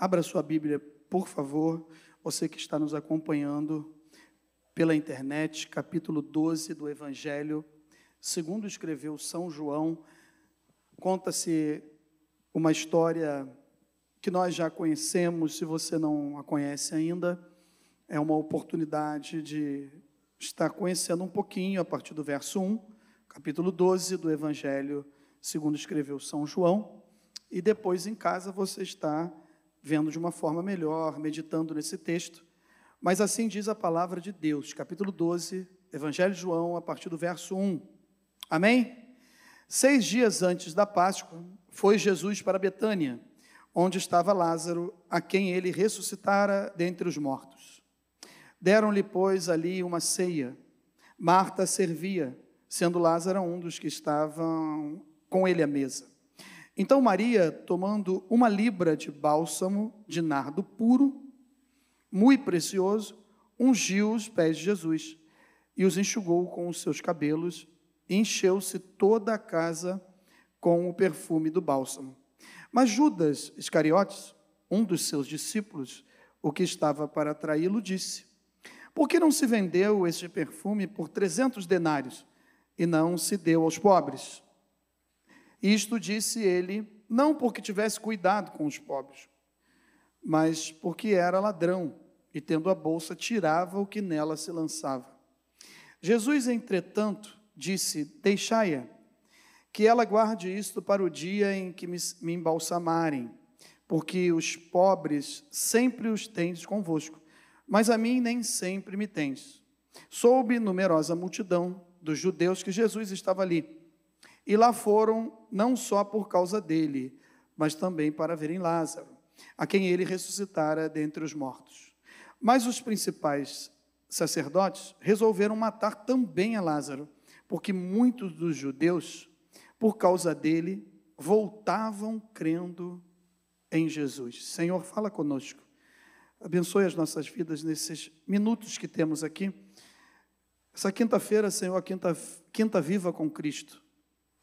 Abra sua Bíblia, por favor, você que está nos acompanhando pela internet, capítulo 12 do Evangelho, segundo escreveu São João, conta-se uma história que nós já conhecemos, se você não a conhece ainda, é uma oportunidade de estar conhecendo um pouquinho a partir do verso 1, capítulo 12 do Evangelho, segundo escreveu São João, e depois em casa você está vendo de uma forma melhor, meditando nesse texto. Mas assim diz a palavra de Deus, capítulo 12, Evangelho de João, a partir do verso 1. Amém? Seis dias antes da Páscoa, foi Jesus para Betânia, onde estava Lázaro, a quem ele ressuscitara dentre os mortos. Deram-lhe, pois, ali uma ceia. Marta servia, sendo Lázaro um dos que estavam com ele à mesa. Então Maria, tomando uma libra de bálsamo de nardo puro, muito precioso, ungiu os pés de Jesus e os enxugou com os seus cabelos, e encheu-se toda a casa com o perfume do bálsamo. Mas Judas Iscariotes, um dos seus discípulos, o que estava para traí-lo, disse: Por que não se vendeu este perfume por trezentos denários e não se deu aos pobres? Isto disse ele, não porque tivesse cuidado com os pobres, mas porque era ladrão e, tendo a bolsa, tirava o que nela se lançava. Jesus, entretanto, disse: Deixai-a, que ela guarde isto para o dia em que me, me embalsamarem, porque os pobres sempre os tendes convosco, mas a mim nem sempre me tens. Soube numerosa multidão dos judeus que Jesus estava ali e lá foram não só por causa dele, mas também para verem Lázaro, a quem ele ressuscitara dentre os mortos. Mas os principais sacerdotes resolveram matar também a Lázaro, porque muitos dos judeus, por causa dele, voltavam crendo em Jesus. Senhor, fala conosco. Abençoe as nossas vidas nesses minutos que temos aqui. Essa quinta-feira, Senhor, a quinta, quinta viva com Cristo.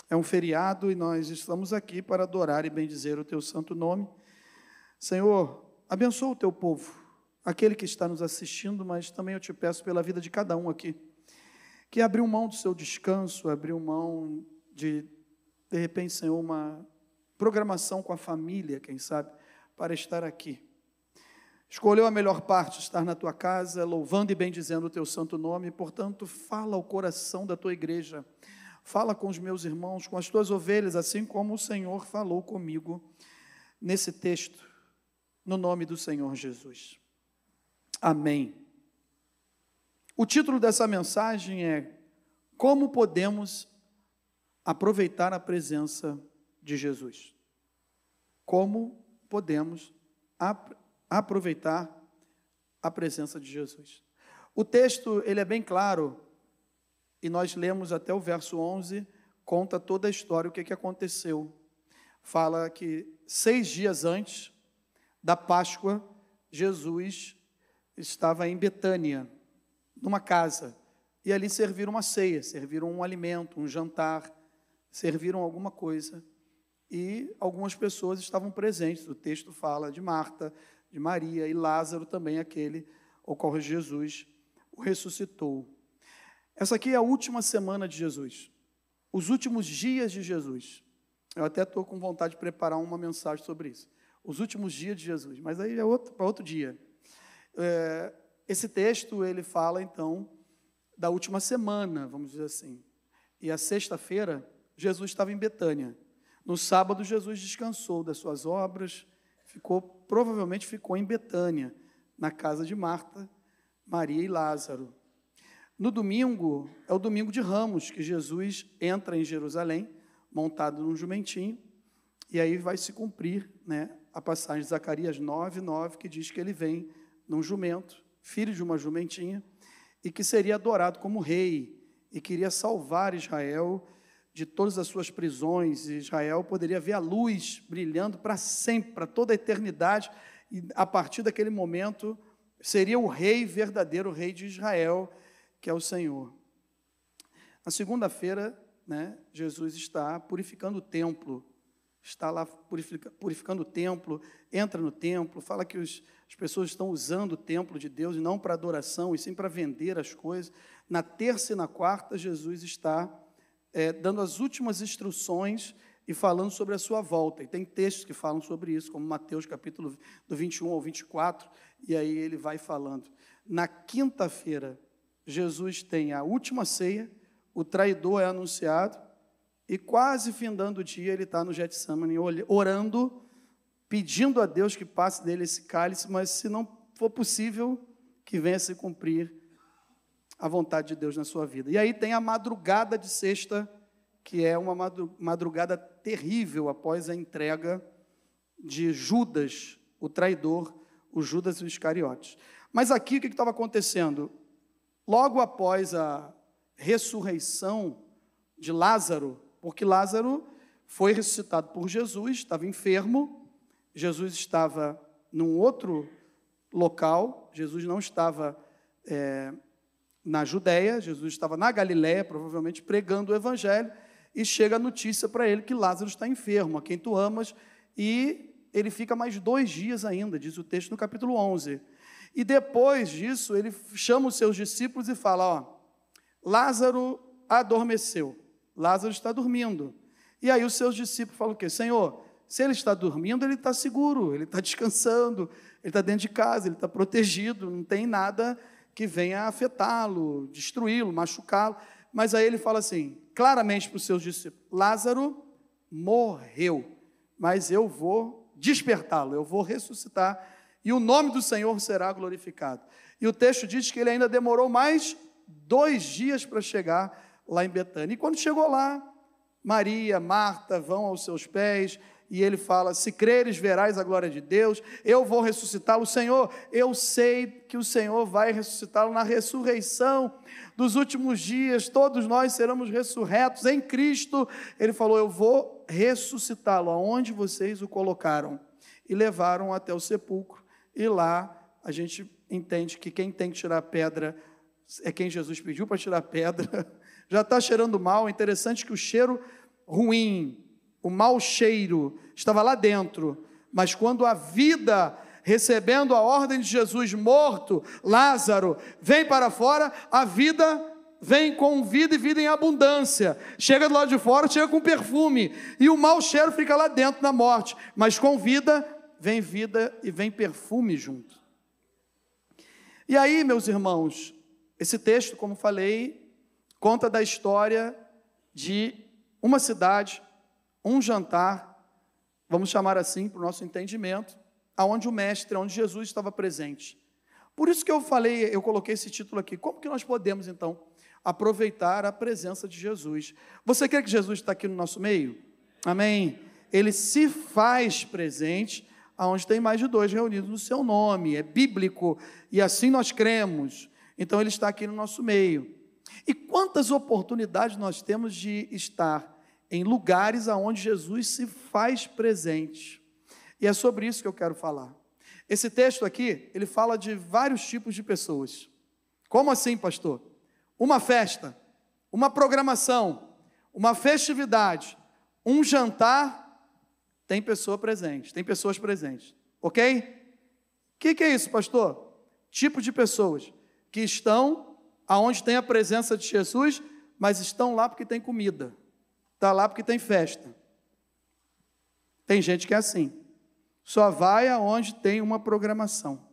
É um feriado e nós estamos aqui para adorar e bendizer o teu santo nome. Senhor, abençoa o teu povo, aquele que está nos assistindo, mas também eu te peço pela vida de cada um aqui, que abriu mão do seu descanso, abriu mão de, de repente, Senhor, uma programação com a família, quem sabe, para estar aqui. Escolheu a melhor parte, estar na tua casa, louvando e bendizendo o teu santo nome, portanto, fala ao coração da tua igreja Fala com os meus irmãos, com as tuas ovelhas, assim como o Senhor falou comigo nesse texto, no nome do Senhor Jesus. Amém. O título dessa mensagem é Como podemos aproveitar a presença de Jesus? Como podemos ap aproveitar a presença de Jesus? O texto, ele é bem claro e nós lemos até o verso 11, conta toda a história, o que, que aconteceu. Fala que seis dias antes da Páscoa, Jesus estava em Betânia, numa casa, e ali serviram uma ceia, serviram um alimento, um jantar, serviram alguma coisa. E algumas pessoas estavam presentes. O texto fala de Marta, de Maria e Lázaro também, aquele o qual Jesus o ressuscitou. Essa aqui é a última semana de Jesus, os últimos dias de Jesus. Eu até estou com vontade de preparar uma mensagem sobre isso. Os últimos dias de Jesus, mas aí é outro, para outro dia. É, esse texto ele fala então da última semana, vamos dizer assim. E a sexta-feira Jesus estava em Betânia. No sábado Jesus descansou das suas obras, ficou provavelmente ficou em Betânia, na casa de Marta, Maria e Lázaro. No domingo, é o domingo de Ramos, que Jesus entra em Jerusalém, montado num jumentinho, e aí vai se cumprir né, a passagem de Zacarias 9, 9, que diz que ele vem num jumento, filho de uma jumentinha, e que seria adorado como rei, e queria salvar Israel de todas as suas prisões, Israel poderia ver a luz brilhando para sempre, para toda a eternidade, e a partir daquele momento seria o rei verdadeiro, o rei de Israel, que é o Senhor. Na segunda-feira, né, Jesus está purificando o templo está lá purificando o templo, entra no templo, fala que os, as pessoas estão usando o templo de Deus, não para adoração, e sim para vender as coisas. Na terça e na quarta, Jesus está é, dando as últimas instruções e falando sobre a sua volta. E tem textos que falam sobre isso, como Mateus capítulo do 21 ao 24, e aí ele vai falando. Na quinta-feira, Jesus tem a última ceia, o traidor é anunciado, e quase findando o dia, ele está no Getsemane orando, pedindo a Deus que passe dele esse cálice, mas se não for possível, que venha se cumprir a vontade de Deus na sua vida. E aí tem a madrugada de sexta, que é uma madrugada terrível após a entrega de Judas, o traidor, o Judas e o Iscariotes. Mas aqui o que estava acontecendo? Logo após a ressurreição de Lázaro, porque Lázaro foi ressuscitado por Jesus, estava enfermo, Jesus estava num outro local, Jesus não estava é, na Judéia, Jesus estava na Galiléia, provavelmente pregando o Evangelho, e chega a notícia para ele que Lázaro está enfermo, a quem tu amas, e ele fica mais dois dias ainda, diz o texto no capítulo 11. E depois disso, ele chama os seus discípulos e fala: Ó, Lázaro adormeceu. Lázaro está dormindo. E aí os seus discípulos falam o quê? Senhor, se ele está dormindo, ele está seguro, ele está descansando, ele está dentro de casa, ele está protegido, não tem nada que venha afetá-lo, destruí-lo, machucá-lo. Mas aí ele fala assim, claramente para os seus discípulos: Lázaro morreu, mas eu vou despertá-lo, eu vou ressuscitar, e o nome do Senhor será glorificado. E o texto diz que ele ainda demorou mais dois dias para chegar lá em Betânia. E quando chegou lá, Maria, Marta vão aos seus pés e ele fala: Se creres, verás a glória de Deus, eu vou ressuscitá-lo. Senhor, eu sei que o Senhor vai ressuscitá-lo na ressurreição dos últimos dias, todos nós seremos ressurretos em Cristo. Ele falou: Eu vou ressuscitá-lo, aonde vocês o colocaram. E levaram até o sepulcro, e lá a gente entende que quem tem que tirar pedra é quem Jesus pediu para tirar pedra. já está cheirando mal. Interessante que o cheiro ruim, o mau cheiro, estava lá dentro, mas quando a vida, recebendo a ordem de Jesus morto, Lázaro, vem para fora, a vida vem com vida e vida em abundância. Chega do lado de fora, chega com perfume, e o mau cheiro fica lá dentro na morte, mas com vida vem vida e vem perfume junto. E aí, meus irmãos, esse texto, como falei, conta da história de uma cidade, um jantar, vamos chamar assim para o nosso entendimento, aonde o mestre, onde Jesus estava presente. Por isso que eu falei, eu coloquei esse título aqui. Como que nós podemos então aproveitar a presença de Jesus? Você crê que Jesus está aqui no nosso meio? Amém. Ele se faz presente aonde tem mais de dois reunidos no seu nome. É bíblico e assim nós cremos. Então ele está aqui no nosso meio. E quantas oportunidades nós temos de estar em lugares aonde Jesus se faz presente. E é sobre isso que eu quero falar. Esse texto aqui, ele fala de vários tipos de pessoas. Como assim, pastor? Uma festa, uma programação, uma festividade, um jantar, tem pessoa presente, tem pessoas presentes, ok? O que, que é isso, pastor? Tipo de pessoas que estão aonde tem a presença de Jesus, mas estão lá porque tem comida, está lá porque tem festa. Tem gente que é assim, só vai aonde tem uma programação,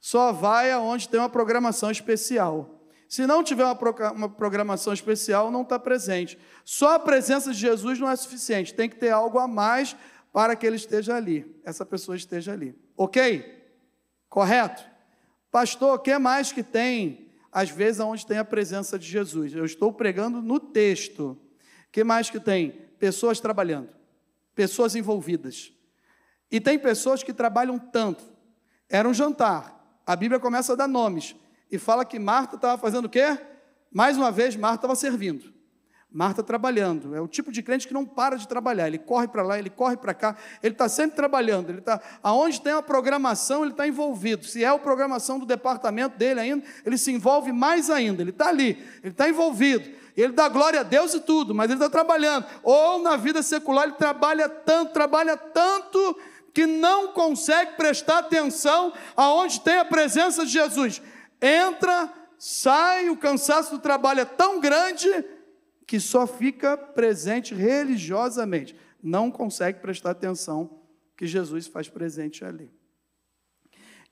só vai aonde tem uma programação especial. Se não tiver uma programação especial, não está presente. Só a presença de Jesus não é suficiente, tem que ter algo a mais para que ele esteja ali, essa pessoa esteja ali. Ok? Correto? Pastor, o que mais que tem às vezes aonde tem a presença de Jesus. Eu estou pregando no texto. que mais que tem? Pessoas trabalhando, pessoas envolvidas. E tem pessoas que trabalham tanto. Era um jantar. A Bíblia começa a dar nomes e fala que Marta estava fazendo o quê? Mais uma vez, Marta estava servindo. Marta trabalhando. É o tipo de crente que não para de trabalhar. Ele corre para lá, ele corre para cá. Ele está sempre trabalhando. Ele está aonde tem uma programação, ele está envolvido. Se é a programação do departamento dele ainda, ele se envolve mais ainda. Ele está ali, ele está envolvido. Ele dá glória a Deus e tudo, mas ele está trabalhando. Ou na vida secular ele trabalha tanto, trabalha tanto que não consegue prestar atenção aonde tem a presença de Jesus. Entra, sai, o cansaço do trabalho é tão grande que só fica presente religiosamente, não consegue prestar atenção que Jesus faz presente ali.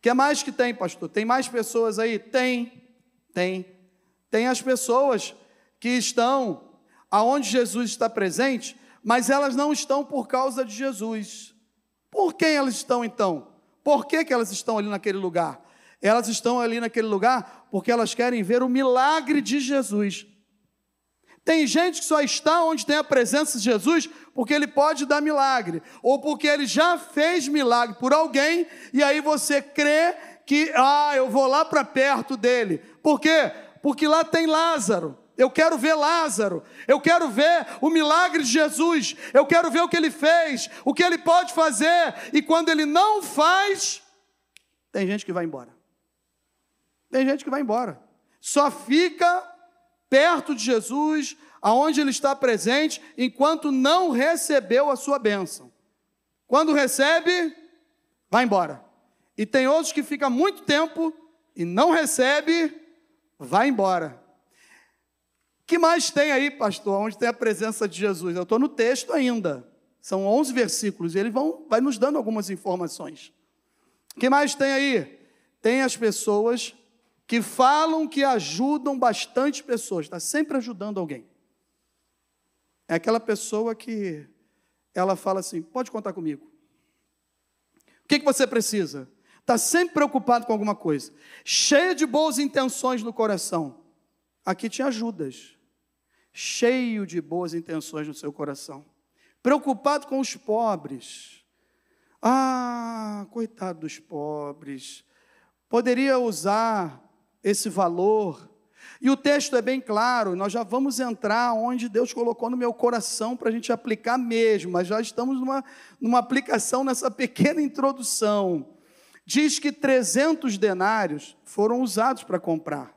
que mais que tem, pastor? Tem mais pessoas aí? Tem, tem. Tem as pessoas que estão aonde Jesus está presente, mas elas não estão por causa de Jesus. Por quem elas estão então? Por que, que elas estão ali naquele lugar? Elas estão ali naquele lugar porque elas querem ver o milagre de Jesus. Tem gente que só está onde tem a presença de Jesus porque ele pode dar milagre, ou porque ele já fez milagre por alguém, e aí você crê que, ah, eu vou lá para perto dele. Por quê? Porque lá tem Lázaro. Eu quero ver Lázaro, eu quero ver o milagre de Jesus, eu quero ver o que ele fez, o que ele pode fazer, e quando ele não faz, tem gente que vai embora. Tem gente que vai embora. Só fica perto de Jesus, aonde ele está presente, enquanto não recebeu a sua bênção. Quando recebe, vai embora. E tem outros que fica muito tempo e não recebe, vai embora. que mais tem aí, pastor, onde tem a presença de Jesus? Eu estou no texto ainda. São 11 versículos e ele vão, vai nos dando algumas informações. que mais tem aí? Tem as pessoas que falam que ajudam bastante pessoas, está sempre ajudando alguém. É aquela pessoa que ela fala assim: pode contar comigo. O que, que você precisa? Está sempre preocupado com alguma coisa, cheia de boas intenções no coração. Aqui te ajudas, cheio de boas intenções no seu coração, preocupado com os pobres. Ah, coitado dos pobres, poderia usar esse valor. E o texto é bem claro, nós já vamos entrar onde Deus colocou no meu coração para a gente aplicar mesmo, mas já estamos numa, numa aplicação nessa pequena introdução. Diz que 300 denários foram usados para comprar.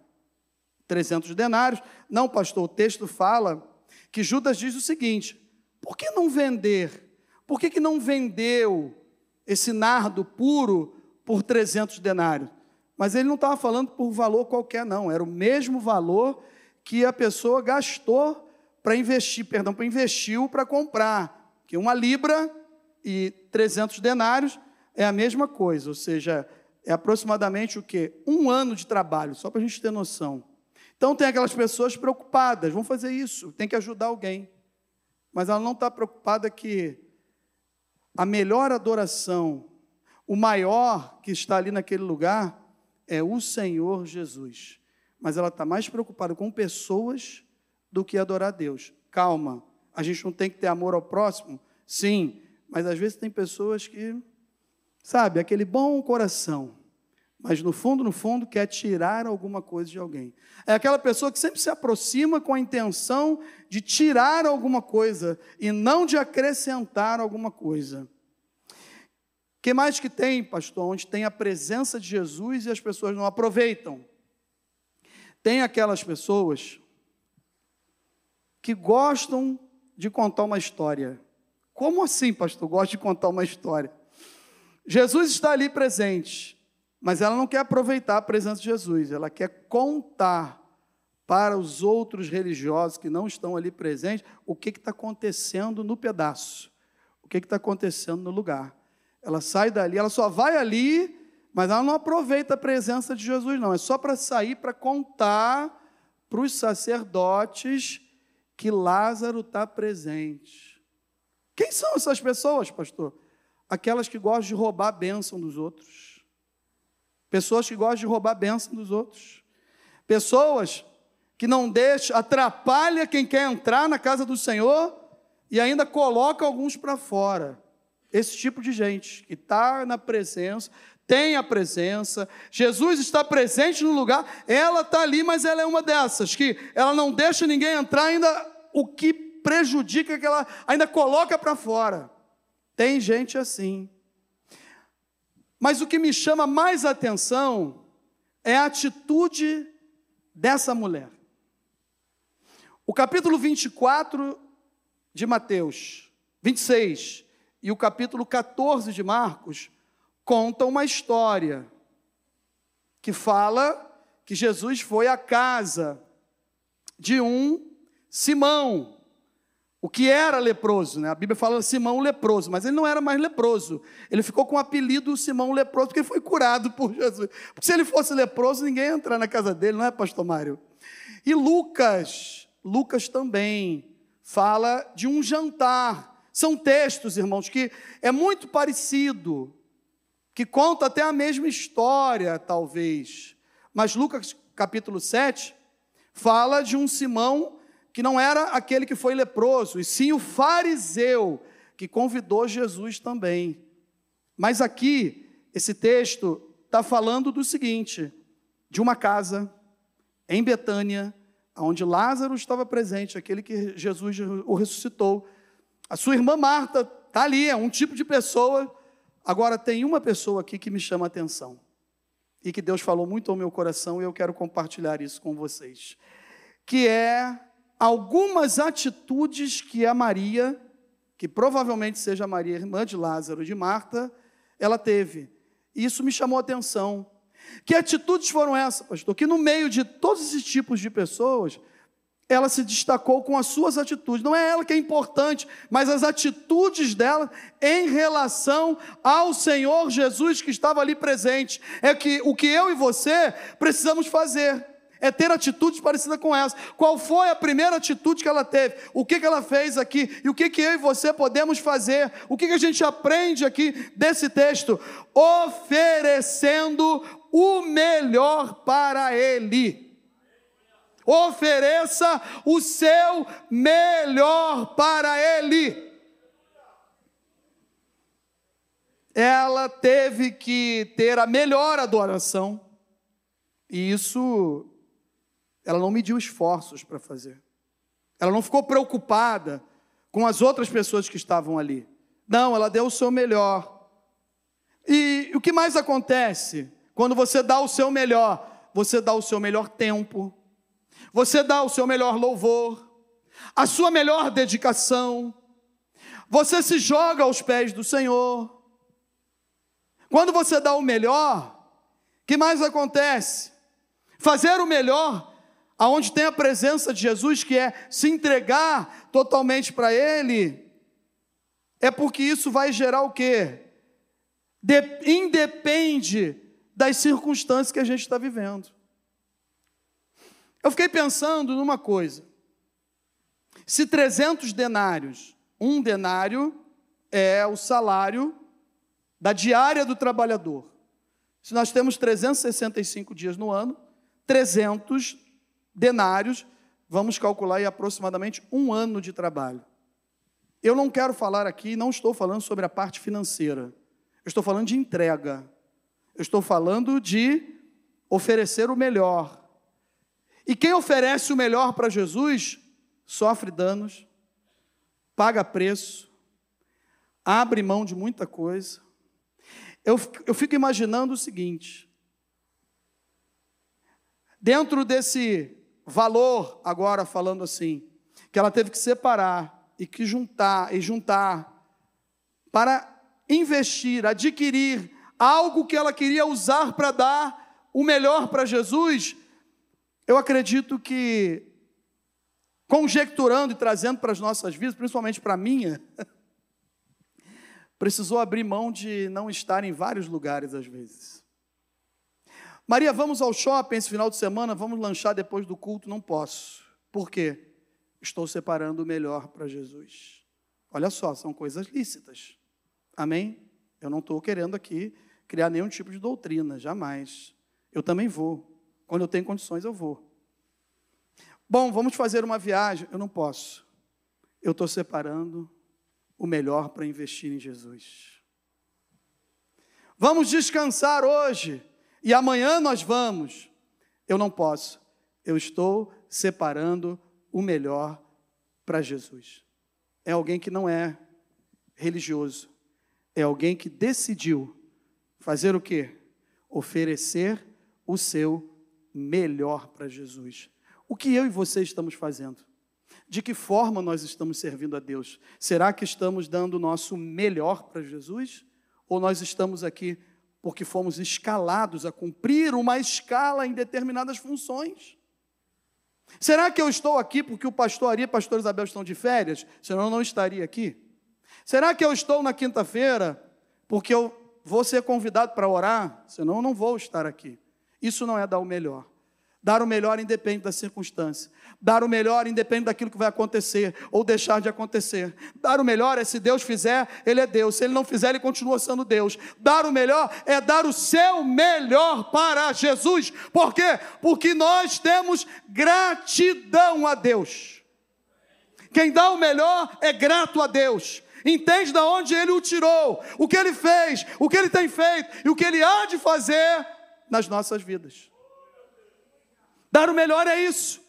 300 denários. Não, pastor, o texto fala que Judas diz o seguinte: por que não vender? Por que, que não vendeu esse nardo puro por 300 denários? Mas ele não estava falando por valor qualquer, não. Era o mesmo valor que a pessoa gastou para investir, perdão, para investiu para comprar. Que uma libra e 300 denários é a mesma coisa, ou seja, é aproximadamente o quê? Um ano de trabalho, só para a gente ter noção. Então tem aquelas pessoas preocupadas, vão fazer isso, tem que ajudar alguém. Mas ela não está preocupada que a melhor adoração, o maior que está ali naquele lugar, é o Senhor Jesus. Mas ela está mais preocupada com pessoas do que adorar a Deus. Calma, a gente não tem que ter amor ao próximo? Sim, mas às vezes tem pessoas que, sabe, aquele bom coração, mas no fundo, no fundo, quer tirar alguma coisa de alguém. É aquela pessoa que sempre se aproxima com a intenção de tirar alguma coisa e não de acrescentar alguma coisa que mais que tem, pastor, onde tem a presença de Jesus e as pessoas não aproveitam? Tem aquelas pessoas que gostam de contar uma história. Como assim, pastor? Gosta de contar uma história. Jesus está ali presente, mas ela não quer aproveitar a presença de Jesus, ela quer contar para os outros religiosos que não estão ali presentes o que está acontecendo no pedaço, o que está acontecendo no lugar. Ela sai dali, ela só vai ali, mas ela não aproveita a presença de Jesus, não. É só para sair para contar para os sacerdotes que Lázaro está presente. Quem são essas pessoas, pastor? Aquelas que gostam de roubar a bênção dos outros. Pessoas que gostam de roubar a bênção dos outros. Pessoas que não deixam, atrapalha quem quer entrar na casa do Senhor e ainda coloca alguns para fora. Esse tipo de gente que está na presença, tem a presença, Jesus está presente no lugar, ela está ali, mas ela é uma dessas, que ela não deixa ninguém entrar, ainda o que prejudica, que ela ainda coloca para fora. Tem gente assim. Mas o que me chama mais atenção é a atitude dessa mulher. O capítulo 24 de Mateus, 26, e o capítulo 14 de Marcos contam uma história que fala que Jesus foi à casa de um Simão, o que era leproso, né? A Bíblia fala Simão leproso, mas ele não era mais leproso. Ele ficou com o apelido Simão leproso porque foi curado por Jesus. Porque se ele fosse leproso, ninguém ia entrar na casa dele, não é, pastor Mário? E Lucas, Lucas também fala de um jantar. São textos, irmãos, que é muito parecido, que conta até a mesma história, talvez. Mas Lucas capítulo 7 fala de um Simão que não era aquele que foi leproso, e sim o fariseu que convidou Jesus também. Mas aqui, esse texto está falando do seguinte: de uma casa em Betânia, onde Lázaro estava presente, aquele que Jesus o ressuscitou. A sua irmã Marta está ali, é um tipo de pessoa. Agora, tem uma pessoa aqui que me chama a atenção e que Deus falou muito ao meu coração e eu quero compartilhar isso com vocês, que é algumas atitudes que a Maria, que provavelmente seja a Maria, irmã de Lázaro, de Marta, ela teve. E isso me chamou a atenção. Que atitudes foram essas, pastor? Que no meio de todos esses tipos de pessoas, ela se destacou com as suas atitudes. Não é ela que é importante, mas as atitudes dela em relação ao Senhor Jesus que estava ali presente. É que o que eu e você precisamos fazer é ter atitudes parecidas com essa. Qual foi a primeira atitude que ela teve? O que, que ela fez aqui? E o que, que eu e você podemos fazer? O que, que a gente aprende aqui desse texto? Oferecendo o melhor para Ele. Ofereça o seu melhor para Ele. Ela teve que ter a melhor adoração, e isso ela não mediu esforços para fazer. Ela não ficou preocupada com as outras pessoas que estavam ali. Não, ela deu o seu melhor. E o que mais acontece quando você dá o seu melhor? Você dá o seu melhor tempo, você dá o seu melhor louvor, a sua melhor dedicação, você se joga aos pés do Senhor. Quando você dá o melhor, que mais acontece? Fazer o melhor aonde tem a presença de Jesus, que é se entregar totalmente para Ele, é porque isso vai gerar o quê? De, independe das circunstâncias que a gente está vivendo. Eu fiquei pensando numa coisa. Se 300 denários, um denário é o salário da diária do trabalhador. Se nós temos 365 dias no ano, 300 denários, vamos calcular aí aproximadamente um ano de trabalho. Eu não quero falar aqui, não estou falando sobre a parte financeira. Eu estou falando de entrega. Eu estou falando de oferecer o melhor. E quem oferece o melhor para Jesus sofre danos, paga preço, abre mão de muita coisa. Eu, eu fico imaginando o seguinte: dentro desse valor, agora falando assim, que ela teve que separar e que juntar e juntar para investir, adquirir algo que ela queria usar para dar o melhor para Jesus, eu acredito que conjecturando e trazendo para as nossas vidas, principalmente para a minha, precisou abrir mão de não estar em vários lugares às vezes. Maria, vamos ao shopping esse final de semana, vamos lanchar depois do culto? Não posso. Por quê? Estou separando o melhor para Jesus. Olha só, são coisas lícitas. Amém? Eu não estou querendo aqui criar nenhum tipo de doutrina, jamais. Eu também vou. Quando eu tenho condições, eu vou. Bom, vamos fazer uma viagem. Eu não posso. Eu estou separando o melhor para investir em Jesus. Vamos descansar hoje e amanhã nós vamos. Eu não posso. Eu estou separando o melhor para Jesus. É alguém que não é religioso. É alguém que decidiu fazer o quê? Oferecer o seu melhor para Jesus. O que eu e você estamos fazendo? De que forma nós estamos servindo a Deus? Será que estamos dando o nosso melhor para Jesus? Ou nós estamos aqui porque fomos escalados a cumprir uma escala em determinadas funções? Será que eu estou aqui porque o pastor Ari e a pastor Isabel estão de férias? Senão eu não estaria aqui. Será que eu estou na quinta-feira porque eu vou ser convidado para orar? Senão eu não vou estar aqui. Isso não é dar o melhor. Dar o melhor independe da circunstância. Dar o melhor independe daquilo que vai acontecer ou deixar de acontecer. Dar o melhor é se Deus fizer, Ele é Deus. Se Ele não fizer, Ele continua sendo Deus. Dar o melhor é dar o seu melhor para Jesus. Por quê? Porque nós temos gratidão a Deus. Quem dá o melhor é grato a Deus. Entende de onde Ele o tirou, o que Ele fez, o que Ele tem feito e o que Ele há de fazer nas nossas vidas. Dar o melhor é isso.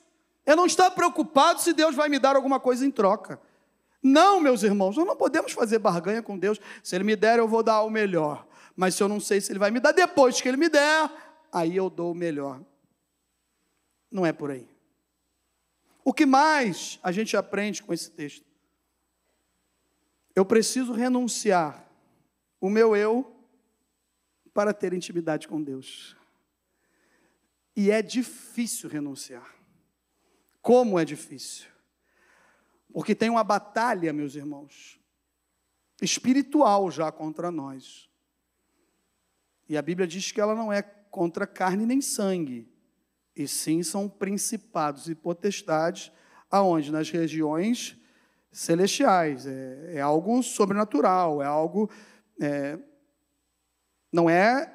Eu não estou preocupado se Deus vai me dar alguma coisa em troca. Não, meus irmãos, nós não podemos fazer barganha com Deus. Se Ele me der, eu vou dar o melhor. Mas se eu não sei se Ele vai me dar depois que Ele me der, aí eu dou o melhor. Não é por aí. O que mais a gente aprende com esse texto? Eu preciso renunciar o meu eu para ter intimidade com Deus. E é difícil renunciar. Como é difícil? Porque tem uma batalha, meus irmãos, espiritual já contra nós. E a Bíblia diz que ela não é contra carne nem sangue, e sim são principados e potestades, aonde? Nas regiões celestiais. É, é algo sobrenatural, é algo. É, não é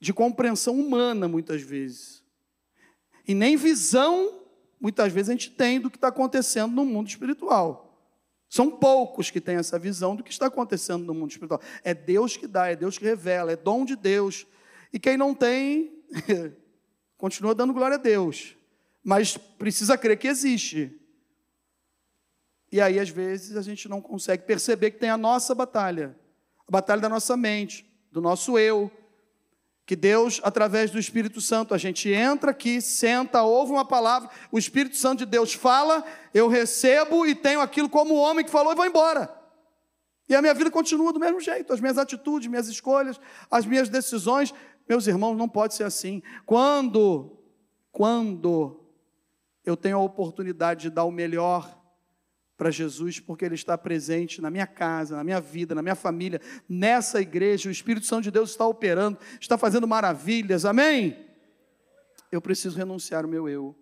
de compreensão humana, muitas vezes. E nem visão, muitas vezes, a gente tem do que está acontecendo no mundo espiritual. São poucos que têm essa visão do que está acontecendo no mundo espiritual. É Deus que dá, é Deus que revela, é dom de Deus. E quem não tem, continua dando glória a Deus. Mas precisa crer que existe. E aí, às vezes, a gente não consegue perceber que tem a nossa batalha a batalha da nossa mente, do nosso eu, que Deus, através do Espírito Santo, a gente entra aqui, senta, ouve uma palavra, o Espírito Santo de Deus fala, eu recebo e tenho aquilo como o homem que falou e vou embora. E a minha vida continua do mesmo jeito, as minhas atitudes, minhas escolhas, as minhas decisões. Meus irmãos, não pode ser assim. Quando, quando eu tenho a oportunidade de dar o melhor para Jesus, porque Ele está presente na minha casa, na minha vida, na minha família, nessa igreja. O Espírito Santo de Deus está operando, está fazendo maravilhas, amém? Eu preciso renunciar o meu eu.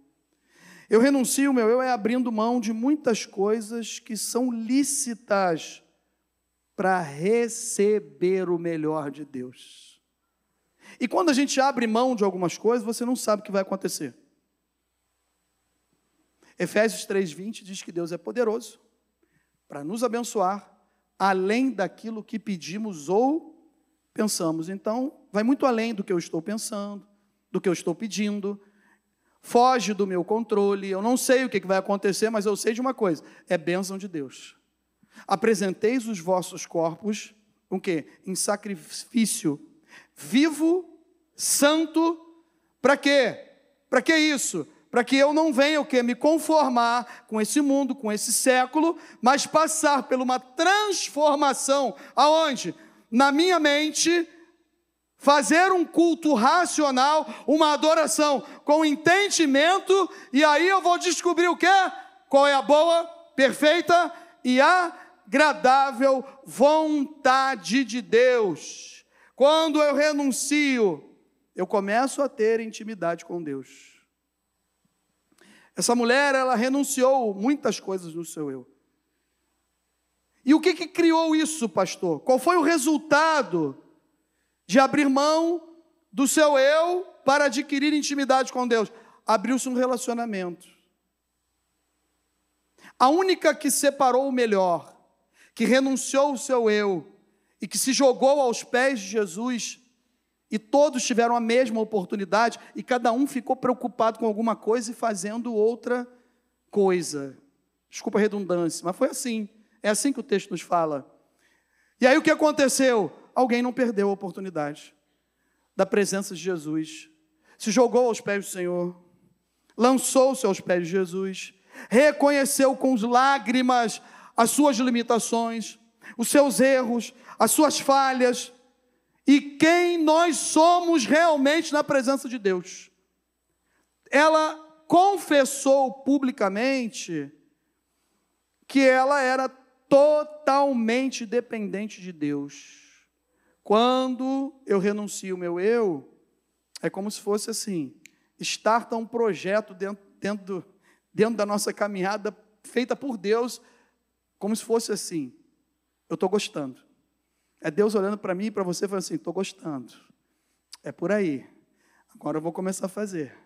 Eu renuncio o meu eu é abrindo mão de muitas coisas que são lícitas para receber o melhor de Deus. E quando a gente abre mão de algumas coisas, você não sabe o que vai acontecer. Efésios 3:20 diz que Deus é poderoso para nos abençoar além daquilo que pedimos ou pensamos. Então, vai muito além do que eu estou pensando, do que eu estou pedindo. Foge do meu controle. Eu não sei o que vai acontecer, mas eu sei de uma coisa: é bênção de Deus. Apresenteis os vossos corpos, o quê? Em sacrifício vivo, santo, para quê? Para que isso? Para que eu não venha o que me conformar com esse mundo, com esse século, mas passar por uma transformação aonde na minha mente fazer um culto racional, uma adoração com entendimento, e aí eu vou descobrir o que? Qual é a boa, perfeita e agradável vontade de Deus. Quando eu renuncio, eu começo a ter intimidade com Deus. Essa mulher, ela renunciou muitas coisas no seu eu. E o que, que criou isso, pastor? Qual foi o resultado de abrir mão do seu eu para adquirir intimidade com Deus? Abriu-se um relacionamento. A única que separou o melhor, que renunciou o seu eu e que se jogou aos pés de Jesus e todos tiveram a mesma oportunidade e cada um ficou preocupado com alguma coisa e fazendo outra coisa. Desculpa a redundância, mas foi assim. É assim que o texto nos fala. E aí o que aconteceu? Alguém não perdeu a oportunidade da presença de Jesus. Se jogou aos pés do Senhor, lançou-se aos pés de Jesus, reconheceu com lágrimas as suas limitações, os seus erros, as suas falhas e quem nós somos realmente na presença de Deus. Ela confessou publicamente que ela era totalmente dependente de Deus. Quando eu renuncio o meu eu, é como se fosse assim: starta um projeto dentro, dentro, dentro da nossa caminhada, feita por Deus, como se fosse assim: eu estou gostando. É Deus olhando para mim e para você falando assim: estou gostando. É por aí. Agora eu vou começar a fazer.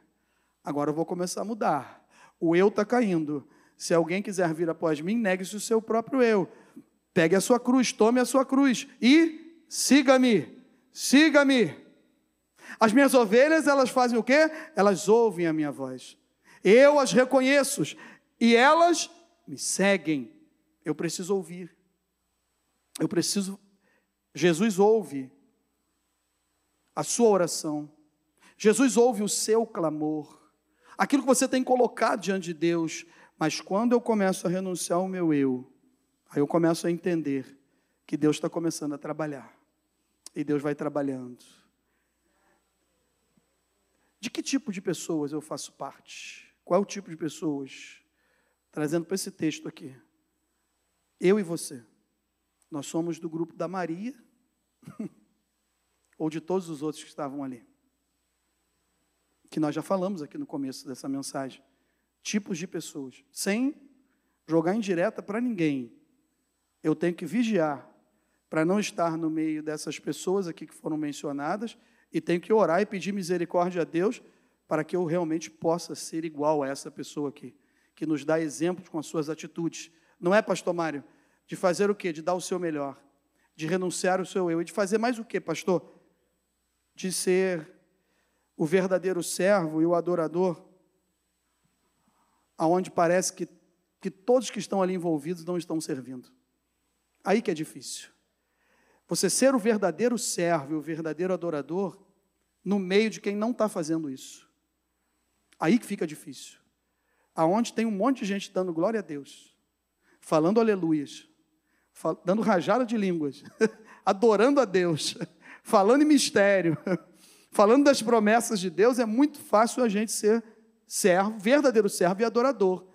Agora eu vou começar a mudar. O eu está caindo. Se alguém quiser vir após mim, negue-se o seu próprio eu. Pegue a sua cruz, tome a sua cruz e siga-me. Siga-me. As minhas ovelhas, elas fazem o quê? Elas ouvem a minha voz. Eu as reconheço e elas me seguem. Eu preciso ouvir. Eu preciso. Jesus ouve a sua oração. Jesus ouve o seu clamor. Aquilo que você tem colocado diante de Deus. Mas quando eu começo a renunciar ao meu eu, aí eu começo a entender que Deus está começando a trabalhar. E Deus vai trabalhando. De que tipo de pessoas eu faço parte? Qual é o tipo de pessoas? Trazendo para esse texto aqui. Eu e você. Nós somos do grupo da Maria ou de todos os outros que estavam ali. Que nós já falamos aqui no começo dessa mensagem. Tipos de pessoas. Sem jogar indireta para ninguém. Eu tenho que vigiar para não estar no meio dessas pessoas aqui que foram mencionadas e tenho que orar e pedir misericórdia a Deus para que eu realmente possa ser igual a essa pessoa aqui, que nos dá exemplos com as suas atitudes, não é, pastor Mário? De fazer o quê? De dar o seu melhor. De renunciar o seu eu. E de fazer mais o quê, pastor? De ser o verdadeiro servo e o adorador, aonde parece que, que todos que estão ali envolvidos não estão servindo. Aí que é difícil. Você ser o verdadeiro servo e o verdadeiro adorador no meio de quem não está fazendo isso. Aí que fica difícil. Aonde tem um monte de gente dando glória a Deus, falando aleluias, dando rajada de línguas, adorando a Deus, falando em mistério, falando das promessas de Deus, é muito fácil a gente ser servo, verdadeiro servo e adorador.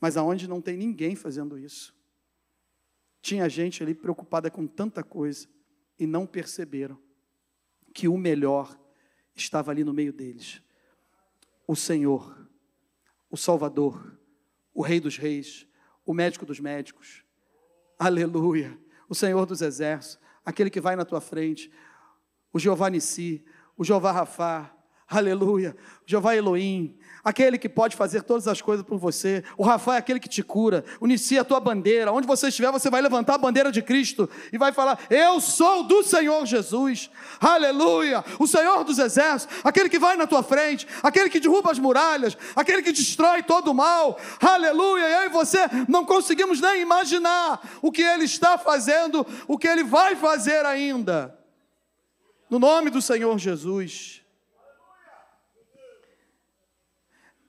Mas aonde não tem ninguém fazendo isso? Tinha gente ali preocupada com tanta coisa e não perceberam que o melhor estava ali no meio deles. O Senhor, o Salvador, o Rei dos Reis, o médico dos médicos. Aleluia. O Senhor dos exércitos, aquele que vai na tua frente, o Jeová Nissi, o Jeová Rafá, aleluia, Jeová Elohim, aquele que pode fazer todas as coisas por você. O Rafa é aquele que te cura. É a tua bandeira. Onde você estiver, você vai levantar a bandeira de Cristo e vai falar: Eu sou do Senhor Jesus. Aleluia. O Senhor dos exércitos, aquele que vai na tua frente, aquele que derruba as muralhas, aquele que destrói todo o mal. Aleluia. Eu e você não conseguimos nem imaginar o que ele está fazendo, o que ele vai fazer ainda. No nome do Senhor Jesus.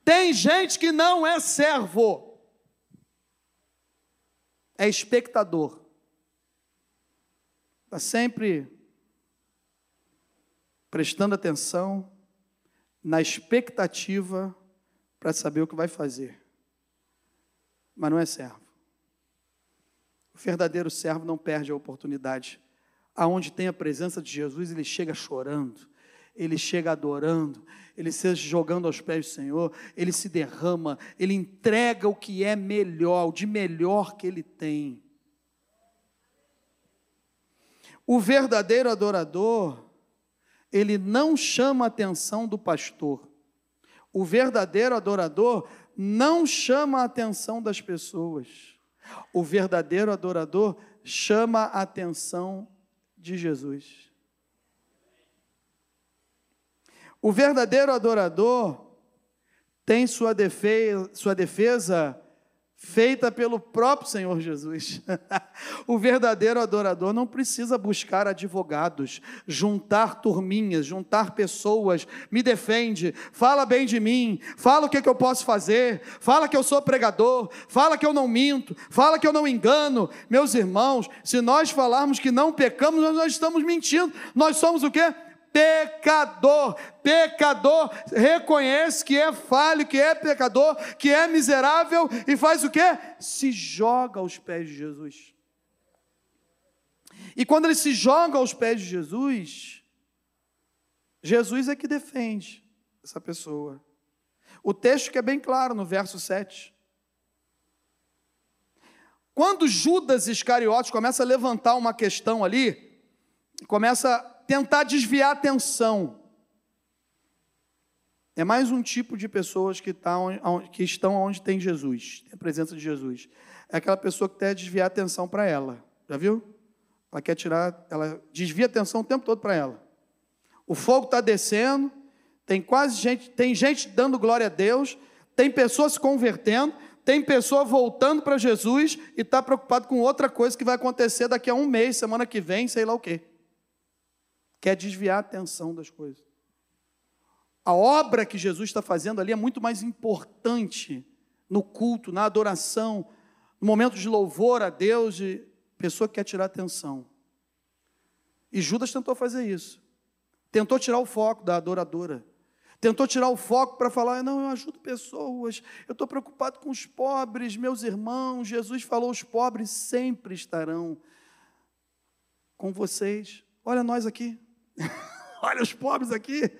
Tem gente que não é servo, é espectador. Está sempre prestando atenção na expectativa para saber o que vai fazer. Mas não é servo. O verdadeiro servo não perde a oportunidade. Aonde tem a presença de Jesus, ele chega chorando, ele chega adorando, ele se jogando aos pés do Senhor, ele se derrama, ele entrega o que é melhor, o de melhor que ele tem. O verdadeiro adorador, ele não chama a atenção do pastor. O verdadeiro adorador não chama a atenção das pessoas. O verdadeiro adorador chama a atenção de Jesus. O verdadeiro adorador tem sua defesa, sua defesa feita pelo próprio Senhor Jesus. o verdadeiro adorador não precisa buscar advogados, juntar turminhas, juntar pessoas, me defende, fala bem de mim, fala o que, é que eu posso fazer, fala que eu sou pregador, fala que eu não minto, fala que eu não engano. Meus irmãos, se nós falarmos que não pecamos, nós estamos mentindo. Nós somos o quê? Pecador. Pecador reconhece que é falho, que é pecador, que é miserável e faz o quê? Se joga aos pés de Jesus. E quando ele se joga aos pés de Jesus, Jesus é que defende essa pessoa. O texto que é bem claro no verso 7. Quando Judas Iscariotes começa a levantar uma questão ali, começa tentar desviar a atenção. É mais um tipo de pessoas que, tá onde, que estão onde tem Jesus, tem a presença de Jesus. É aquela pessoa que quer desviar a atenção para ela. Já viu? Ela quer tirar, ela desvia a atenção o tempo todo para ela. O fogo está descendo, tem quase gente, tem gente dando glória a Deus, tem pessoas se convertendo, tem pessoa voltando para Jesus e está preocupado com outra coisa que vai acontecer daqui a um mês, semana que vem, sei lá o quê quer desviar a atenção das coisas. A obra que Jesus está fazendo ali é muito mais importante no culto, na adoração, no momento de louvor a Deus, e pessoa que quer tirar atenção. E Judas tentou fazer isso. Tentou tirar o foco da adoradora. Tentou tirar o foco para falar: não, eu ajudo pessoas, eu estou preocupado com os pobres, meus irmãos. Jesus falou: os pobres sempre estarão com vocês. Olha nós aqui. Olha os pobres aqui.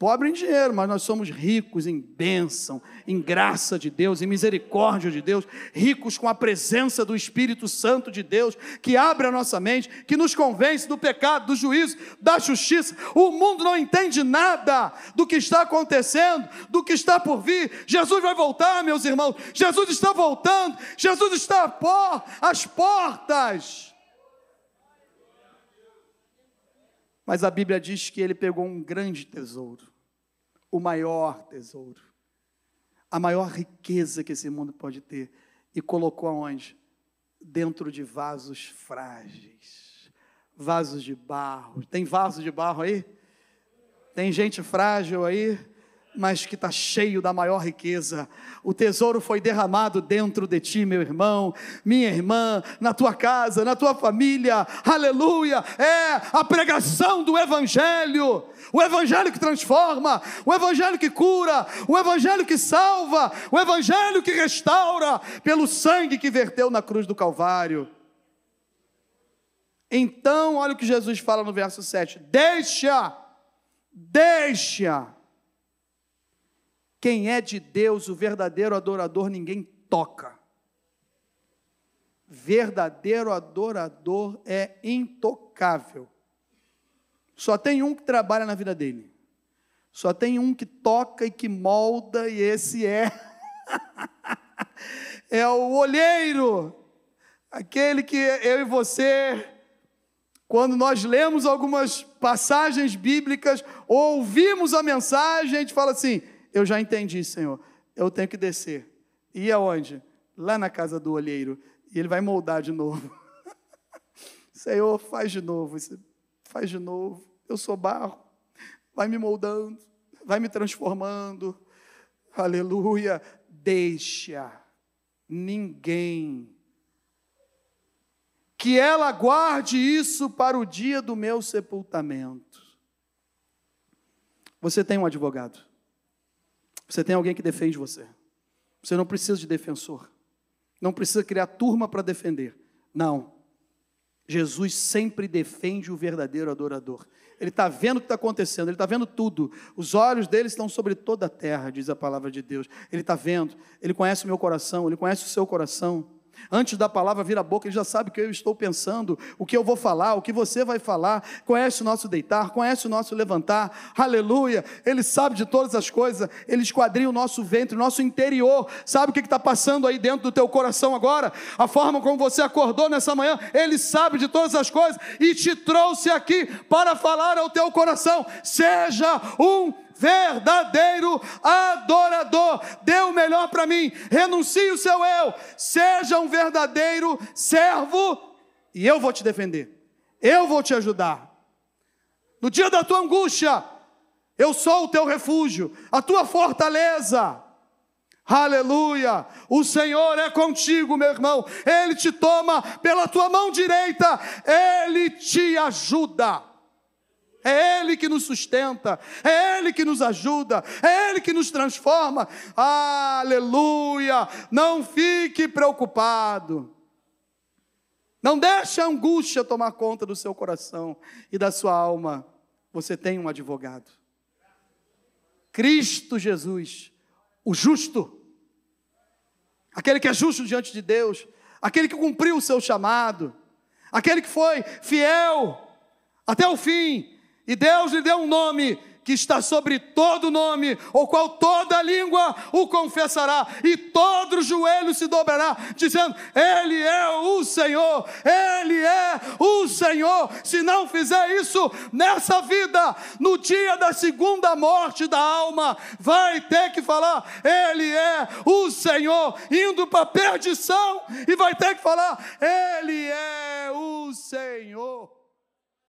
Pobre em dinheiro, mas nós somos ricos em bênção, em graça de Deus, em misericórdia de Deus, ricos com a presença do Espírito Santo de Deus, que abre a nossa mente, que nos convence do pecado, do juízo, da justiça. O mundo não entende nada do que está acontecendo, do que está por vir. Jesus vai voltar, meus irmãos. Jesus está voltando. Jesus está às portas. Mas a Bíblia diz que ele pegou um grande tesouro, o maior tesouro, a maior riqueza que esse mundo pode ter, e colocou aonde? Dentro de vasos frágeis, vasos de barro. Tem vaso de barro aí? Tem gente frágil aí? Mas que está cheio da maior riqueza. O tesouro foi derramado dentro de ti, meu irmão, minha irmã, na tua casa, na tua família. Aleluia! É a pregação do Evangelho. O Evangelho que transforma, o Evangelho que cura, o Evangelho que salva, o Evangelho que restaura, pelo sangue que verteu na cruz do Calvário. Então, olha o que Jesus fala no verso 7: Deixa, deixa quem é de Deus, o verdadeiro adorador, ninguém toca. Verdadeiro adorador é intocável. Só tem um que trabalha na vida dele. Só tem um que toca e que molda, e esse é. é o olheiro. Aquele que eu e você, quando nós lemos algumas passagens bíblicas, ou ouvimos a mensagem, a gente fala assim: eu já entendi, Senhor. Eu tenho que descer. E aonde? Lá na casa do olheiro. E ele vai moldar de novo. Senhor, faz de novo. Faz de novo. Eu sou barro. Vai me moldando. Vai me transformando. Aleluia. Deixa ninguém que ela guarde isso para o dia do meu sepultamento. Você tem um advogado. Você tem alguém que defende você. Você não precisa de defensor. Não precisa criar turma para defender. Não. Jesus sempre defende o verdadeiro adorador. Ele está vendo o que está acontecendo, ele está vendo tudo. Os olhos dele estão sobre toda a terra, diz a palavra de Deus. Ele está vendo, ele conhece o meu coração, ele conhece o seu coração. Antes da palavra vir à boca, ele já sabe o que eu estou pensando, o que eu vou falar, o que você vai falar. Conhece o nosso deitar, conhece o nosso levantar. Aleluia. Ele sabe de todas as coisas. Ele esquadrinha o nosso ventre, o nosso interior. Sabe o que está passando aí dentro do teu coração agora? A forma como você acordou nessa manhã. Ele sabe de todas as coisas e te trouxe aqui para falar ao teu coração. Seja um verdadeiro adorador. Dê o melhor para mim, renuncie o seu eu, seja um verdadeiro servo e eu vou te defender, eu vou te ajudar. No dia da tua angústia, eu sou o teu refúgio, a tua fortaleza. Aleluia! O Senhor é contigo, meu irmão. Ele te toma pela tua mão direita, ele te ajuda. É Ele que nos sustenta, é Ele que nos ajuda, é Ele que nos transforma. Aleluia! Não fique preocupado. Não deixe a angústia tomar conta do seu coração e da sua alma. Você tem um advogado. Cristo Jesus, o justo, aquele que é justo diante de Deus, aquele que cumpriu o seu chamado, aquele que foi fiel até o fim, e Deus lhe deu um nome que está sobre todo nome, o qual toda língua o confessará, e todo joelho se dobrará, dizendo: Ele é o Senhor, Ele é o Senhor. Se não fizer isso nessa vida, no dia da segunda morte da alma, vai ter que falar: Ele é o Senhor, indo para a perdição, e vai ter que falar: Ele é o Senhor.